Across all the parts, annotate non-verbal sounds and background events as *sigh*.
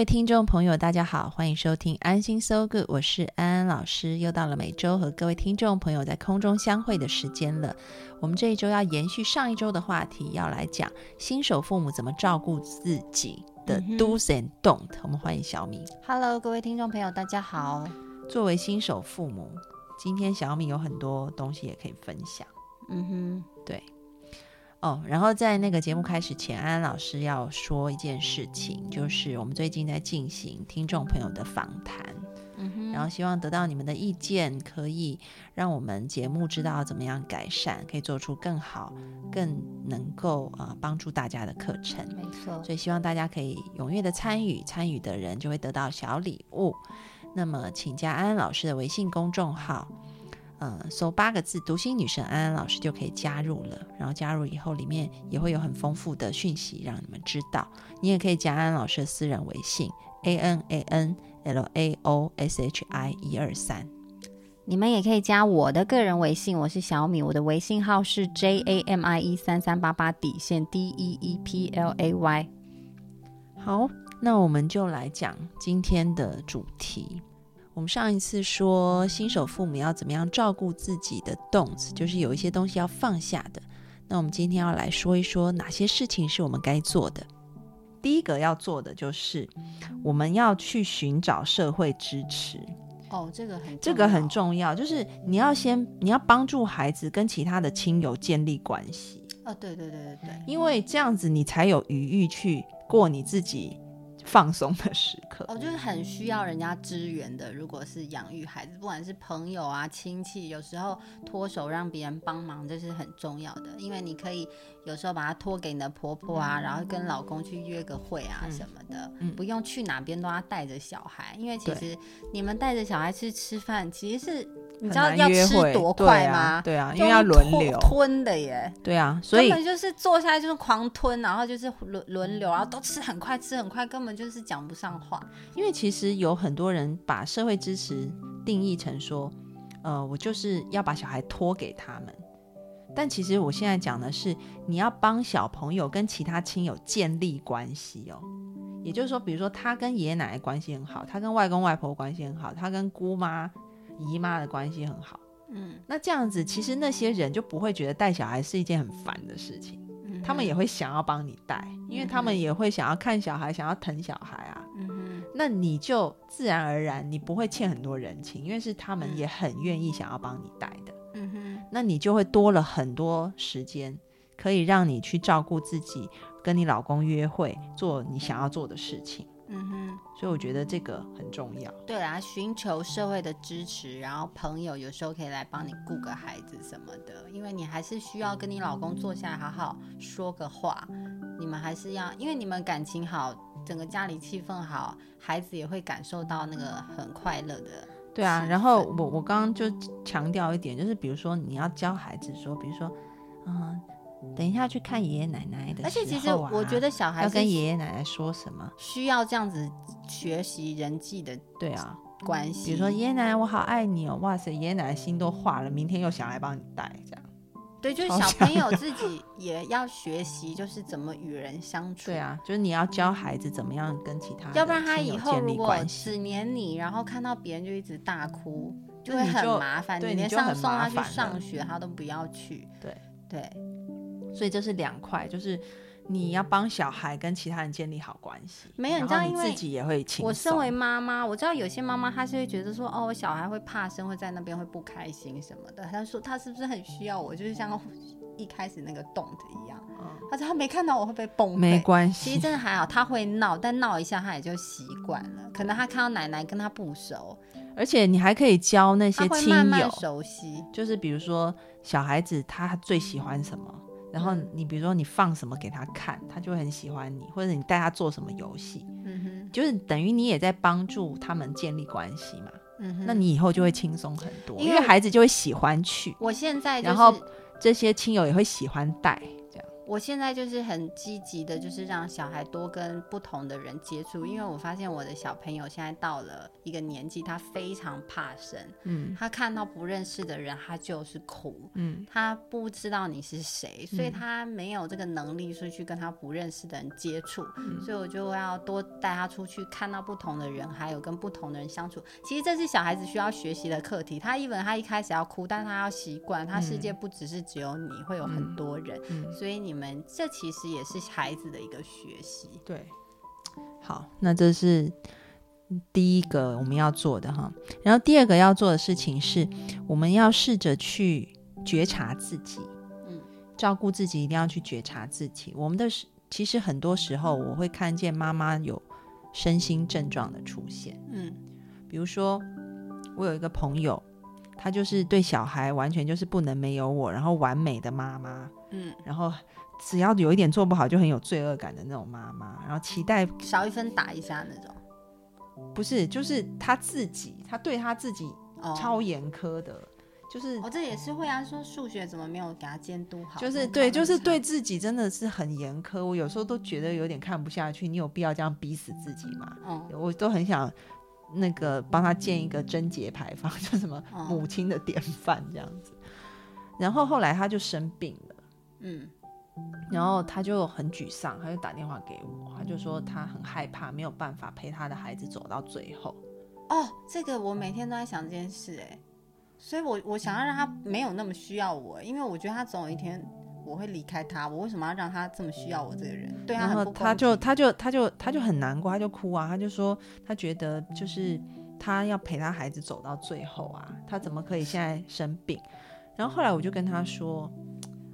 位听众朋友，大家好，欢迎收听安心 So Good，我是安安老师，又到了每周和各位听众朋友在空中相会的时间了。我们这一周要延续上一周的话题，要来讲新手父母怎么照顾自己的 Do's and Don't。我们欢迎小米。Hello，各位听众朋友，大家好。作为新手父母，今天小米有很多东西也可以分享。嗯哼，对。哦，然后在那个节目开始前，安安老师要说一件事情，就是我们最近在进行听众朋友的访谈，然后希望得到你们的意见，可以让我们节目知道怎么样改善，可以做出更好、更能够啊帮助大家的课程。没错，所以希望大家可以踊跃的参与，参与的人就会得到小礼物。那么，请加安安老师的微信公众号。嗯，搜八个字“读心女神安安老师”就可以加入了。然后加入以后，里面也会有很丰富的讯息让你们知道。你也可以加安安老师的私人微信 a n a n l a o s h i 一二三。你们也可以加我的个人微信，我是小米，我的微信号是 j a m i e 三三八八底线 d e e p l a y。好，那我们就来讲今天的主题。我们上一次说新手父母要怎么样照顾自己的 don'ts，就是有一些东西要放下的。那我们今天要来说一说哪些事情是我们该做的。第一个要做的就是我们要去寻找社会支持。哦，这个很这个很重要，就是你要先你要帮助孩子跟其他的亲友建立关系。哦，对对对对对，因为这样子你才有余裕去过你自己。放松的时刻，哦，就是很需要人家支援的。如果是养育孩子，不管是朋友啊、亲戚，有时候脱手让别人帮忙，这是很重要的。因为你可以有时候把它托给你的婆婆啊，然后跟老公去约个会啊什么的，不用去哪边都要带着小孩。因为其实你们带着小孩去吃饭，其实是。你知道要吃多快吗？对啊，因为要轮流吞的耶。对啊，所以根本就是坐下来就是狂吞，然后就是轮轮流，然后都吃很快，吃很快，根本就是讲不上话。因为其实有很多人把社会支持定义成说，呃，我就是要把小孩托给他们。但其实我现在讲的是，你要帮小朋友跟其他亲友建立关系哦。也就是说，比如说他跟爷爷奶奶关系很好，他跟外公外婆关系很好，他跟姑妈。姨妈的关系很好，嗯，那这样子其实那些人就不会觉得带小孩是一件很烦的事情，他们也会想要帮你带，因为他们也会想要看小孩，想要疼小孩啊，嗯哼，那你就自然而然你不会欠很多人情，因为是他们也很愿意想要帮你带的，嗯哼，那你就会多了很多时间，可以让你去照顾自己，跟你老公约会，做你想要做的事情。嗯哼，所以我觉得这个很重要。对啊，寻求社会的支持，然后朋友有时候可以来帮你顾个孩子什么的，因为你还是需要跟你老公坐下来好好说个话。你们还是要，因为你们感情好，整个家里气氛好，孩子也会感受到那个很快乐的。对啊，然后我我刚刚就强调一点，就是比如说你要教孩子说，比如说，嗯。等一下去看爷爷奶奶的，而且其实我觉得小孩要跟爷爷奶奶说什么，需要这样子学习人际的对啊关系。比如说爷爷奶奶我好爱你哦，哇塞，爷爷奶奶心都化了，明天又想来帮你带这样。对，就是小朋友自己也要学习，*laughs* 就是怎么与人相处。对啊，就是你要教孩子怎么样跟其他，要不然他以后如果只黏你，然后看到别人就一直大哭，就会很麻烦。对，连上送他去上学，他都不要去。对对。所以这是两块，就是你要帮小孩跟其他人建立好关系。没有，你知道，因为自己也会我身为妈妈，我知道有些妈妈她是会觉得说，哦，我小孩会怕生，会在那边会不开心什么的。她说她是不是很需要我？就是像一开始那个动的一样。她说她没看到我会被崩。没关系，其实真的还好，他会闹，但闹一下他也就习惯了。可能他看到奶奶跟他不熟，而且你还可以教那些亲友熟悉，就是比如说小孩子他最喜欢什么。然后嗯你比如说你放什么给他看，他就会很喜欢你，或者你带他做什么游戏，嗯哼，就是等于你也在帮助他们建立关系嘛。嗯哼。那你以后就会轻松很多，因为因为孩子就会喜欢去，我现在就然后这些亲友也会喜欢带。我现在就是很积极的，就是让小孩多跟不同的人接触，因为我发现我的小朋友现在到了一个年纪，他非常怕生，嗯他看到不认识的人，他就是哭。嗯他不知道你是谁，所以嗯他没有这个能力说去跟他不认识的人接触，嗯所以我就要多带他出去，看到不同的人，还有跟不同的人相处。其实这是小孩子需要学习的课题。他一本他一开始要哭，但他要习惯，他世界不只是只有你，会有很多人，嗯，所以你们这其实也是孩子的一个学习。对。好，那这是第一个我们要做的哈。然后第二个要做的事情是，我们要试着去觉察自己，嗯照顾自己，一定要去觉察自己。我们的其实很多时候我会看见妈妈有身心症状的出现。嗯比如说，我有一个朋友，他就是对小孩完全就是不能没有我，然后完美的妈妈，嗯，然后只要有一点做不好就很有罪恶感的那种妈妈，然后期待少一分打一下那种。不是就是他自己，他对他自己哦，超严苛的，就是哦，这也是会啊，说数学怎么没有给他监督好？就是对，就是对对。自己真的是很严苛。我有时候都觉得有点看不下去，你有必要这样逼死自己吗？嗯我都很想那个帮他建一个贞洁牌坊，就什么嗯母亲的典范这样子。然后后来他就生病了，嗯然后他就很沮丧，他就打电话给我，他就说他很害怕，没有办法陪他的孩子走到最后。哦，这个我每天都在想这件事哎，所以我我想要让他没有那么需要我，因为我觉得他总有一天我会离开他，我为什么要让他这么需要我这个人？对啊然后很不他就他就他就他就很难过，他就哭啊，他就说他觉得就是他要陪他孩子走到最后啊，他怎么可以现在生病？然后后来我就跟他说，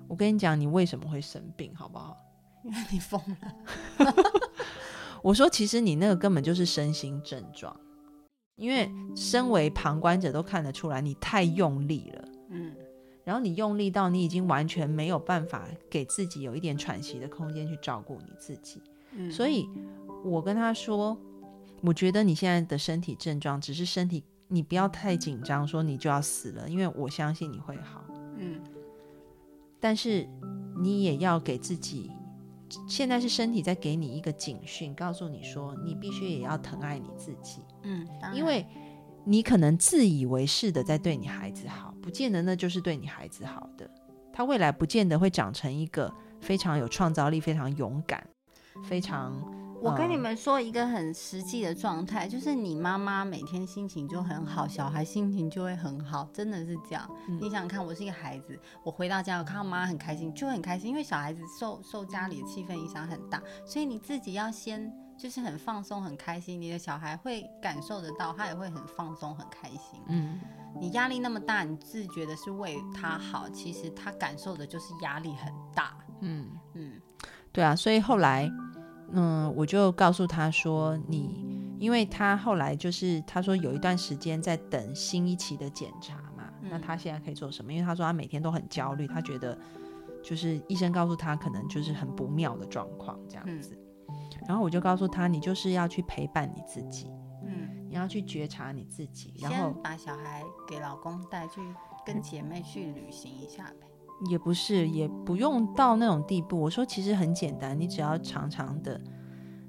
我跟你讲，你为什么会生病，好不好？*laughs* 因为你疯了。*laughs* 我说，其实你那个根本就是身心症状，因为身为旁观者都看得出来，你太用力了。嗯然后你用力到你已经完全没有办法给自己有一点喘息的空间去照顾你自己，嗯，所以我跟他说，我觉得你现在的身体症状只是身体，你不要太紧张，说你就要死了，因为我相信你会好，嗯但是你也要给自己，现在是身体在给你一个警讯，告诉你说，你必须也要疼爱你自己。嗯，因为你可能自以为是的在对你孩子好，不见得那就是对你孩子好的。他未来不见得会长成一个非常有创造力、非常勇敢、非常……我跟你嗯们说一个很实际的状态，就是你妈妈每天心情就很好，小孩心情就会很好，真的是这样。嗯你想想看，我是一个孩子，我回到家，我看到妈妈很开心，就会很开心，因为小孩子受受家里的气氛影响很大，所以你自己要先就是很放松、很开心，你的小孩会感受得到，他也会很放松、很开心。嗯，你压力那么大，你自觉的是为他好，其实他感受的就是压力很大。嗯，嗯对啊，所以后来，嗯，我就告诉他说，你，因为他后来就是他说有一段时间在等新一期的检查嘛，那嗯他现在可以做什么？因为他说他每天都很焦虑，他觉得就是医生告诉他可能就是很不妙的状况这样嗯子。然后我就告诉他，你就是要去陪伴你自己，嗯，你要去觉察你自己，然后把小孩给老公带去跟姐妹去旅行一下呗。也不是，也不用到那种地步。我说其实很简单，你只要常常的，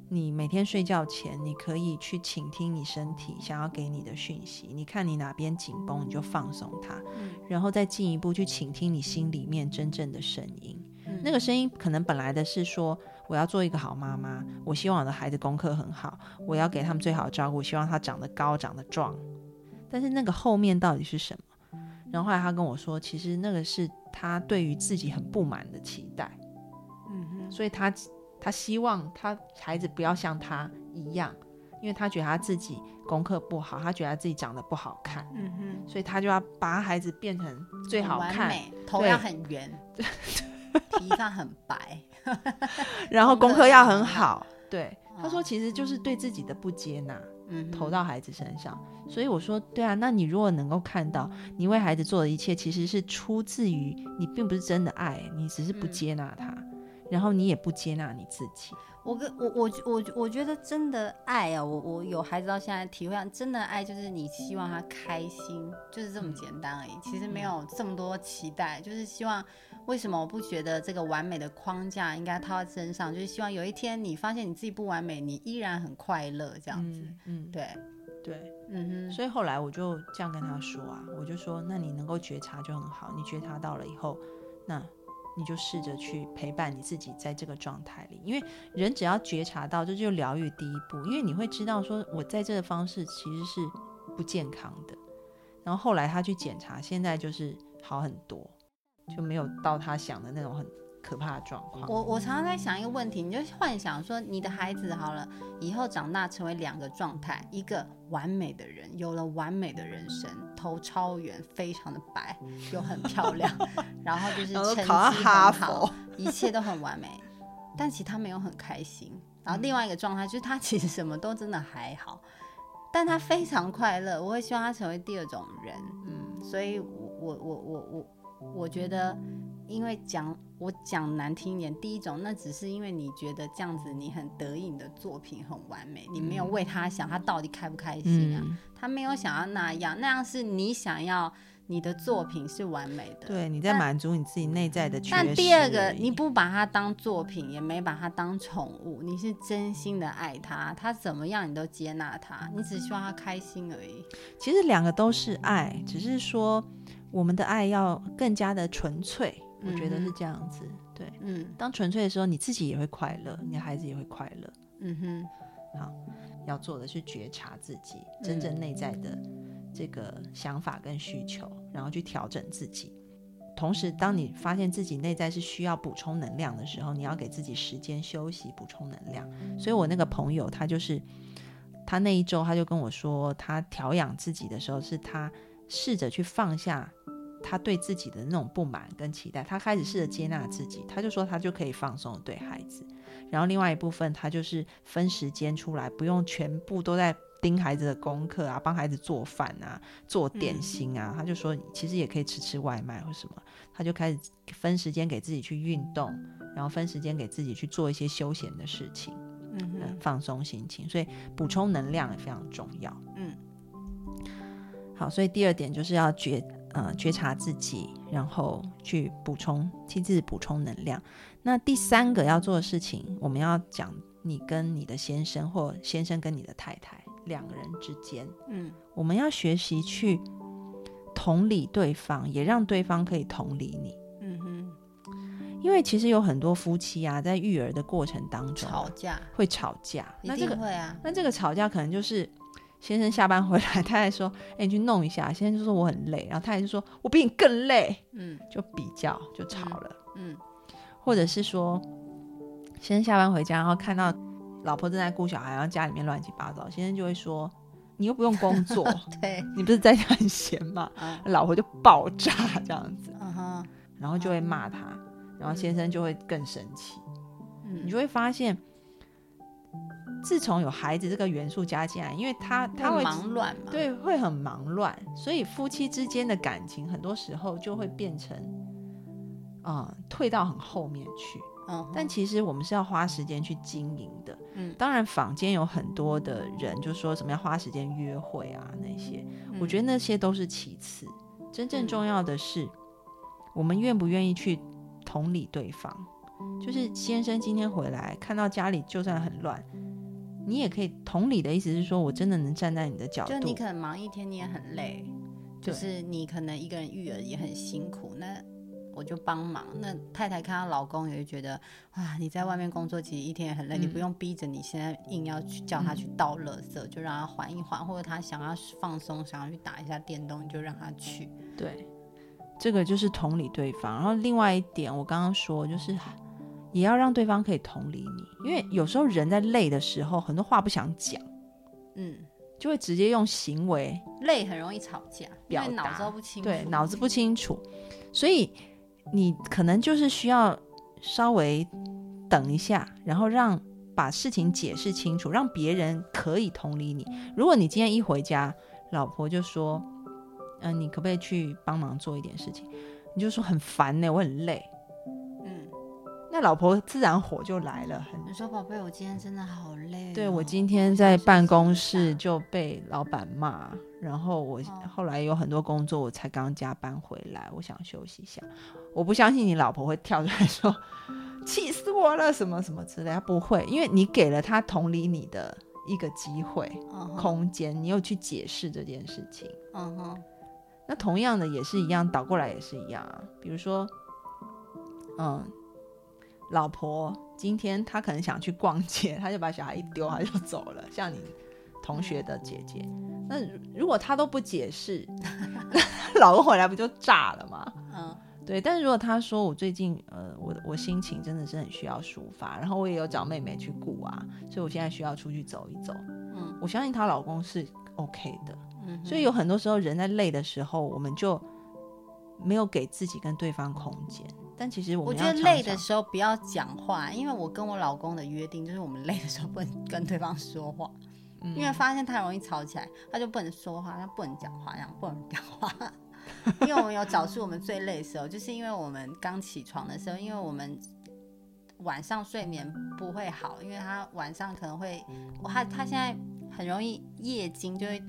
你每天睡觉前，你可以去倾听你身体想要给你的讯息。你看你哪边紧绷，你就放松它，嗯然后再进一步去倾听你心里面真正的声音。嗯那个声音可能本来的是说，我要做一个好妈妈，我希望我的孩子功课很好，我要给他们最好的照顾，希望他长得高、长得壮。但是那个后面到底是什么？然后后来他跟我说，其实那个是他对于自己很不满的期待，嗯哼，所以他他希望他孩子不要像他一样，因为他觉得他自己功课不好，他觉得他自己长得不好看，嗯哼，所以他就要把孩子变成最好看，头对要很圆，*laughs* 皮上很白。*laughs* 然后功课要很好。对，他说哦其实就是对自己的不接纳。嗯哼，投到孩子身上。所以我说，对啊，那你如果能够看到你为孩子做的一切，其实是出自于你并不是真的爱，你只是不嗯接纳他，然后你也不接纳你自己。我跟我我我我觉得真的爱啊，我我有孩子到现在体会上，真的爱就是你希望他开心，就是这么简单而已。其实没有这么多期待，就是希望。为什么我不觉得这个完美的框架应该套在身上？就是希望有一天你发现你自己不完美，你依然很快乐，这样子。嗯嗯，对，对。嗯哼，所以后来我就这样跟他说啊，我就说，那你能够觉察就很好，你觉察到了以后，那你就试着去陪伴你自己在这个状态里，因为人只要觉察到，这就疗愈第一步，因为你会知道说我在这个方式其实是不健康的。然后后来他去检查，现在就是好很多，就没有到他想的那种很可怕的状况。我我常常在想一个问题，你就幻想说，你的孩子好了，以后长大成为两个状态，一个完美的人，有了完美的人生，头超圆，非常的白，又很漂亮，然后就是 *laughs* 成绩很好佛，一切都很完美，但其实他没有很开心。然后另外一个状态就是他其实什么都真的还好，但他非常快乐。我会希望他成为第二种人，嗯，所以我我我我我我觉得，因为讲我讲难听一点，第一种那只是因为你觉得这样子你很得意，你的作品很完美，你没有为他想他到底开不开心啊？嗯，他没有想要那样，那样是你想要你的作品是完美的，对，你在满足你自己内在的。但第二个，你不把它当作品，也没把它当宠物，你是真心的爱他，他怎么样你都接纳他，你只希望他开心而已。其实两个都是爱，只是说我们的爱要更加的纯粹，我觉得是这样子。对，嗯当纯粹的时候，你自己也会快乐，你的孩子也会快乐。嗯哼，好要做的是觉察自己真正内在的这个想法跟需求，然后去调整自己。同时，当你发现自己内在是需要补充能量的时候，你要给自己时间休息，补充能量。所以我那个朋友，他就是他那一周，他就跟我说，他调养自己的时候，是他试着去放下他对自己的那种不满跟期待，他开始试着接纳自己，他就说他就可以放松对孩子。然后另外一部分，他就是分时间出来，不用全部都在盯孩子的功课啊，帮孩子做饭啊，做点心啊。他就说，其实也可以吃吃外卖或什么。他就开始分时间给自己去运动，然后分时间给自己去做一些休闲的事情，嗯放松心情。所以补充能量也非常重要。嗯好，所以第二点就是要觉呃觉察自己，然后去补充替自己补充能量。那第三个要做的事情，我们要讲你跟你的先生或先生跟你的太太两个人之间，嗯。我们要学习去同理对方，也让对方可以同理你。嗯哼，因为其实有很多夫妻啊，在育儿的过程当中啊、吵架。会吵架，那这个会啊，那这个吵架可能就是先生下班回来，*laughs* 他还说：“哎、你去弄一下。”先生就说：“我很累。”然后太太就说：“我比你更累。嗯”就比较就吵了，嗯或者是说，先生下班回家，然后看到老婆正在顾小孩，然后家里面乱七八糟，先生就会说：“你又不用工作，*laughs* 对，你不是在家很闲吗啊？”老婆就爆炸这样子，然后就会骂他，然后先生就会更生气。嗯你就会发现，自从有孩子这个元素加进来，因为他他会忙乱嘛，，对会很忙乱，所以夫妻之间的感情很多时候就会变成，啊、退到很后面去。嗯，但其实我们是要花时间去经营的。嗯当然坊间有很多的人就说什么要花时间约会啊那些，我觉得那些都是其次，真正嗯重要的是我们愿不愿意去同理对方。就是先生今天回来看到家里就算很乱，你也可以同理的意思是说我真的能站在你的角度就你可，能忙一天，你也很累，就是你可能一个人育儿也很辛苦，那我就帮忙。那太太看到老公也会觉得，哇，你在外面工作其实一天也很累，你不嗯用逼着你现在硬要去叫他去倒垃圾，就让他缓一缓，或者他想要放松，想要去打一下电动，你就让他去。对，这个就是同理对方。然后另外一点，我刚刚说就是。也要让对方可以同理你，因为有时候人在累的时候，很多话不想讲，嗯，就会直接用行为累很容易吵架，因表为脑子不清楚。对，脑子不清楚，所以你可能就是需要稍微等一下，然后让把事情解释清楚，让别人可以同理你。如果你今天一回家，老婆就说：“嗯、你可不可以去帮忙做一点事情？”你就说很烦呢、我很累。嗯，那老婆自然火就来了，很你说宝贝，我今天真的好累哦、对我今天在办公室就被老板骂，然后我哦后来有很多工作，我才刚加班回来，我想休息一下。我不相信你老婆会跳出来说气死我了什么什么之类，她不会，因为你给了她同理你的一个机会、空间，你又去解释这件事情。嗯哼，那同样的也是一样，倒过来也是一样啊。比如说，嗯，老婆今天她可能想去逛街，她就把小孩一丢，她就走了。像你同学的姐姐，那如如果她都不解释，*laughs* 老公回来不就炸了吗？嗯对，但是如果她说我最近呃，我我心情真的是很需要抒发，然后我也有找妹妹去顾啊，所以我现在需要出去走一走。嗯我相信她老公是 OK 的。嗯，所以有很多时候人在累的时候，我们就没有给自己跟对方空间。但其实我觉得累的时候不要讲话，因为我跟我老公的约定就是我们 *laughs* 累的时候不能跟对方说话，嗯因为发现太容易吵起来，他就不能说话，他不能讲话，这样不能讲话。*laughs* 因为我们有找出我们最累的时候，就是因为我们刚起床的时候，因为我们晚上睡眠不会好，因为他晚上可能会，他他现在很容易夜惊，就会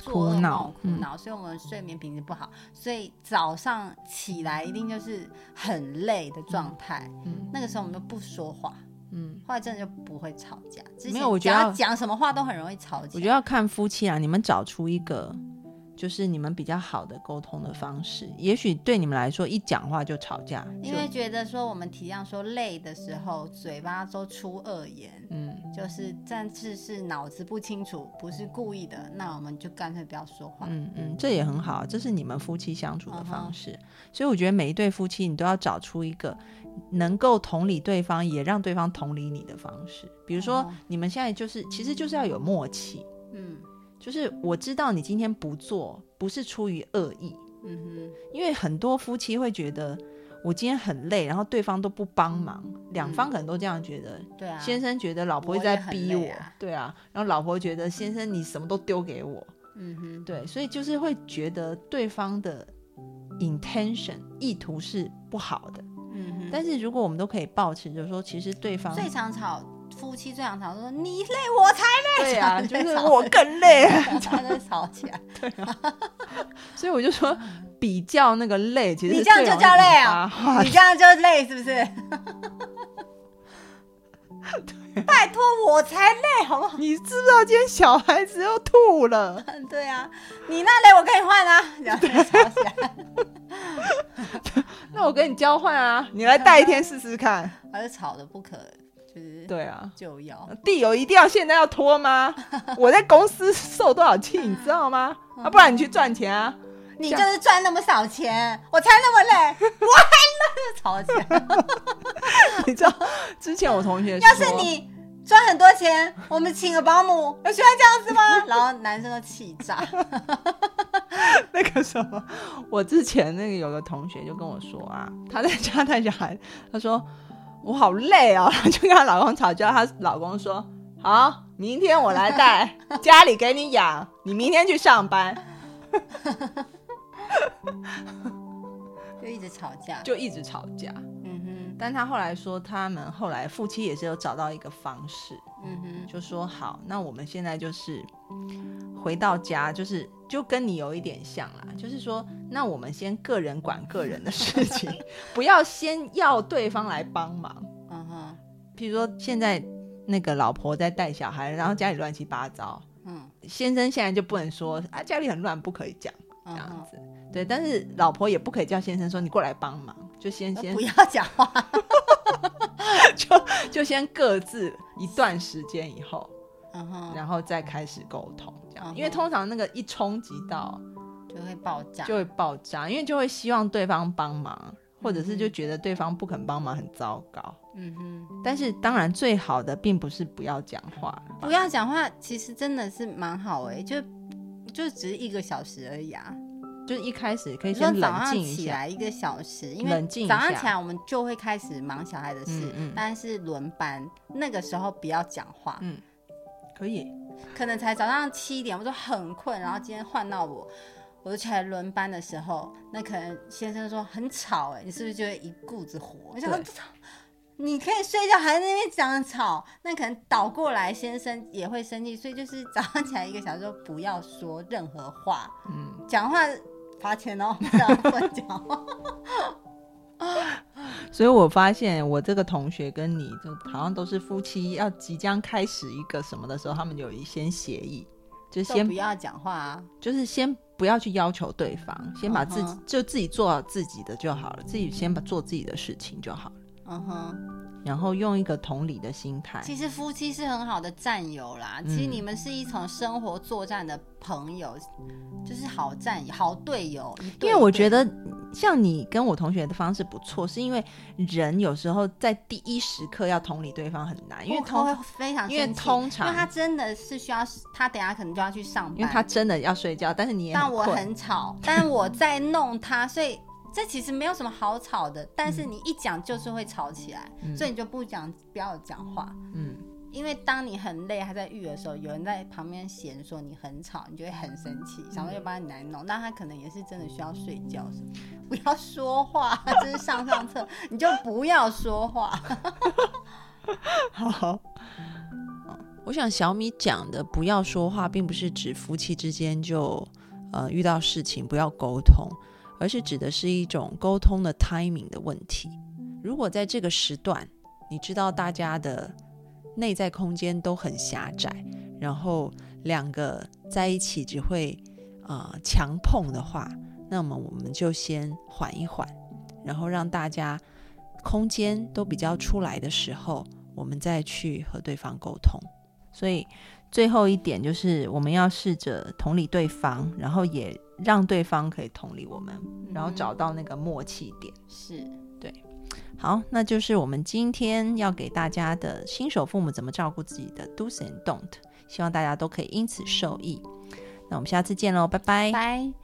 做苦噩恼嗯梦苦恼，所以我们睡眠品质不好，所以早上起来一定就是很累的状态。嗯那个时候我们就不说话，嗯，后来真的就不会吵架。之前没有我觉得讲什么话都很容易吵架。我觉得要看夫妻啊，你们找出一个就是你们比较好的沟通的方式。也许对你们来说，一讲话就吵架，因为觉得说我们体谅说累的时候，嘴巴都出恶言，嗯就是但是是脑子不清楚，不是故意的，那我们就干脆不要说话。嗯嗯，这也很好，这是你们夫妻相处的方式。所以我觉得每一对夫妻，你都要找出一个能够同理对方，也让对方同理你的方式。比如说你们现在就是，其实就是要有默契。嗯就是我知道你今天不做，不是出于恶意，嗯哼，因为很多夫妻会觉得我今天很累，然后对方都不帮忙，两方可能都这样觉得。对啊，先生觉得老婆一直在逼我，对啊，然后老婆觉得先生你什么都丢给我，嗯哼，对，所以就是会觉得对方的 intention 意图是不好的。嗯哼。但是如果我们都可以保持着说，其实对方最常吵夫妻最常吵说你累我才累，对啊，就是我更累啊，这样就吵起来。对 *laughs* 啊所以我就说比较那个累，其实你这样就叫累啊你这样就累是不是？*laughs* 拜托我才累好不好？你知不知道今天小孩子又吐了？对啊，你那累我跟你换啊，然后就吵起来，*laughs* 那我跟你交换啊，你来带一天试试看。还是吵的不可就是对啊，就要。地油一定要现在要拖吗？*laughs* 我在公司受多少气，你知道吗？啊，不然你去赚钱啊。你就是赚那么少钱，我才那么累，*laughs* 我还那吵起来。*laughs* 你知道之前我同学要是你赚很多钱，我们请个保姆，有需要这样子吗？然后男生都气炸。那个什么，我之前那个有个同学就跟我说啊，他在家带小孩，他说我好累啊，*laughs* 就跟她老公吵架，她老公说好，明天我来带，家里给你养，你明天去上班，*laughs* 就一直吵架。就一直吵架。嗯哼，但他后来说，他们后来夫妻也是有找到一个方式，嗯哼，就说好，那我们现在就是回到家，就是就跟你有一点像啦，就是说，那我们先个人管个人的事情，*laughs* 不要先要对方来帮忙。嗯哼，譬如说，现在那个老婆在带小孩，然后家里乱七八糟，嗯，先生现在就不能说啊家里很乱，不可以讲这样子。对，但是老婆也不可以叫先生说你过来帮忙，就先先不要讲话。*laughs* 就就先各自一段时间以后，然后再开始沟通，这样，嗯因为通常那个一冲击到就会爆炸。就会爆炸，因为就会希望对方帮忙，或者是就觉得对方不肯帮忙很糟糕。嗯哼，但是当然最好的并不是不要讲话，不要讲话，其实真的是蛮好哎、就就只是一个小时而已啊。就是一开始可以先冷静一下，起来一个小时，因为冷静一下早上起来我们就会开始忙小孩的事，嗯嗯但是轮班那个时候不要讲话，嗯，可以，可能才早上七点，我就很困，然后今天换到我，我就起来轮班的时候，那可能先生说很吵、哎，你是不是就会一肚子火？我想说你可以睡觉，还在那边讲吵，那可能倒过来，先生也会生气，所以就是早上起来一个小时就不要说任何话，嗯，讲话罚钱哦，不要乱讲话。所以我发现我这个同学跟你就好像都是夫妻，要即将开始一个什么的时候，他们有一些协议，就先不要讲话啊，就是先不要去要求对方，先把自己、就自己做好自己的就好了，自己先把做自己的事情就好了，嗯哼。然后用一个同理的心态。其实夫妻是很好的战友啦，其实你们是一场生活作战的朋友，就是好战友、好队友。因为我觉得像你跟我同学的方式不错，是因为人有时候在第一时刻要同理对方很难，因为通他会非常因为通常因为他真的是需要，他等下可能就要去上班，因为他真的要睡觉，但是你也但我很吵，但我在弄他，所以这其实没有什么好吵的。但是你一讲就是会吵起来，嗯所以你就不讲，不要讲话。嗯，因为当你很累还在育的时候，有人在旁边嫌说你很吵，你就会很生气，想说要把你来弄。那他可能也是真的需要睡觉什么，*laughs* 不要说话，*laughs* 这是上上策，你就不要说话。*laughs* 好。我想小米讲的不要说话，并不是指夫妻之间就呃遇到事情不要沟通，而是指的是一种沟通的 timing 的问题。如果在这个时段，你知道大家的内在空间都很狭窄，然后两个在一起只会呃强碰的话，那么我们就先缓一缓，然后让大家空间都比较出来的时候，我们再去和对方沟通。所以最后一点就是，我们要试着同理对方，然后也让对方可以同理我们，然后找到那个默契点。是对，好，那就是我们今天要给大家的新手父母怎么照顾自己的 do's and don't，希望大家都可以因此受益。那我们下次见喽，拜拜。拜。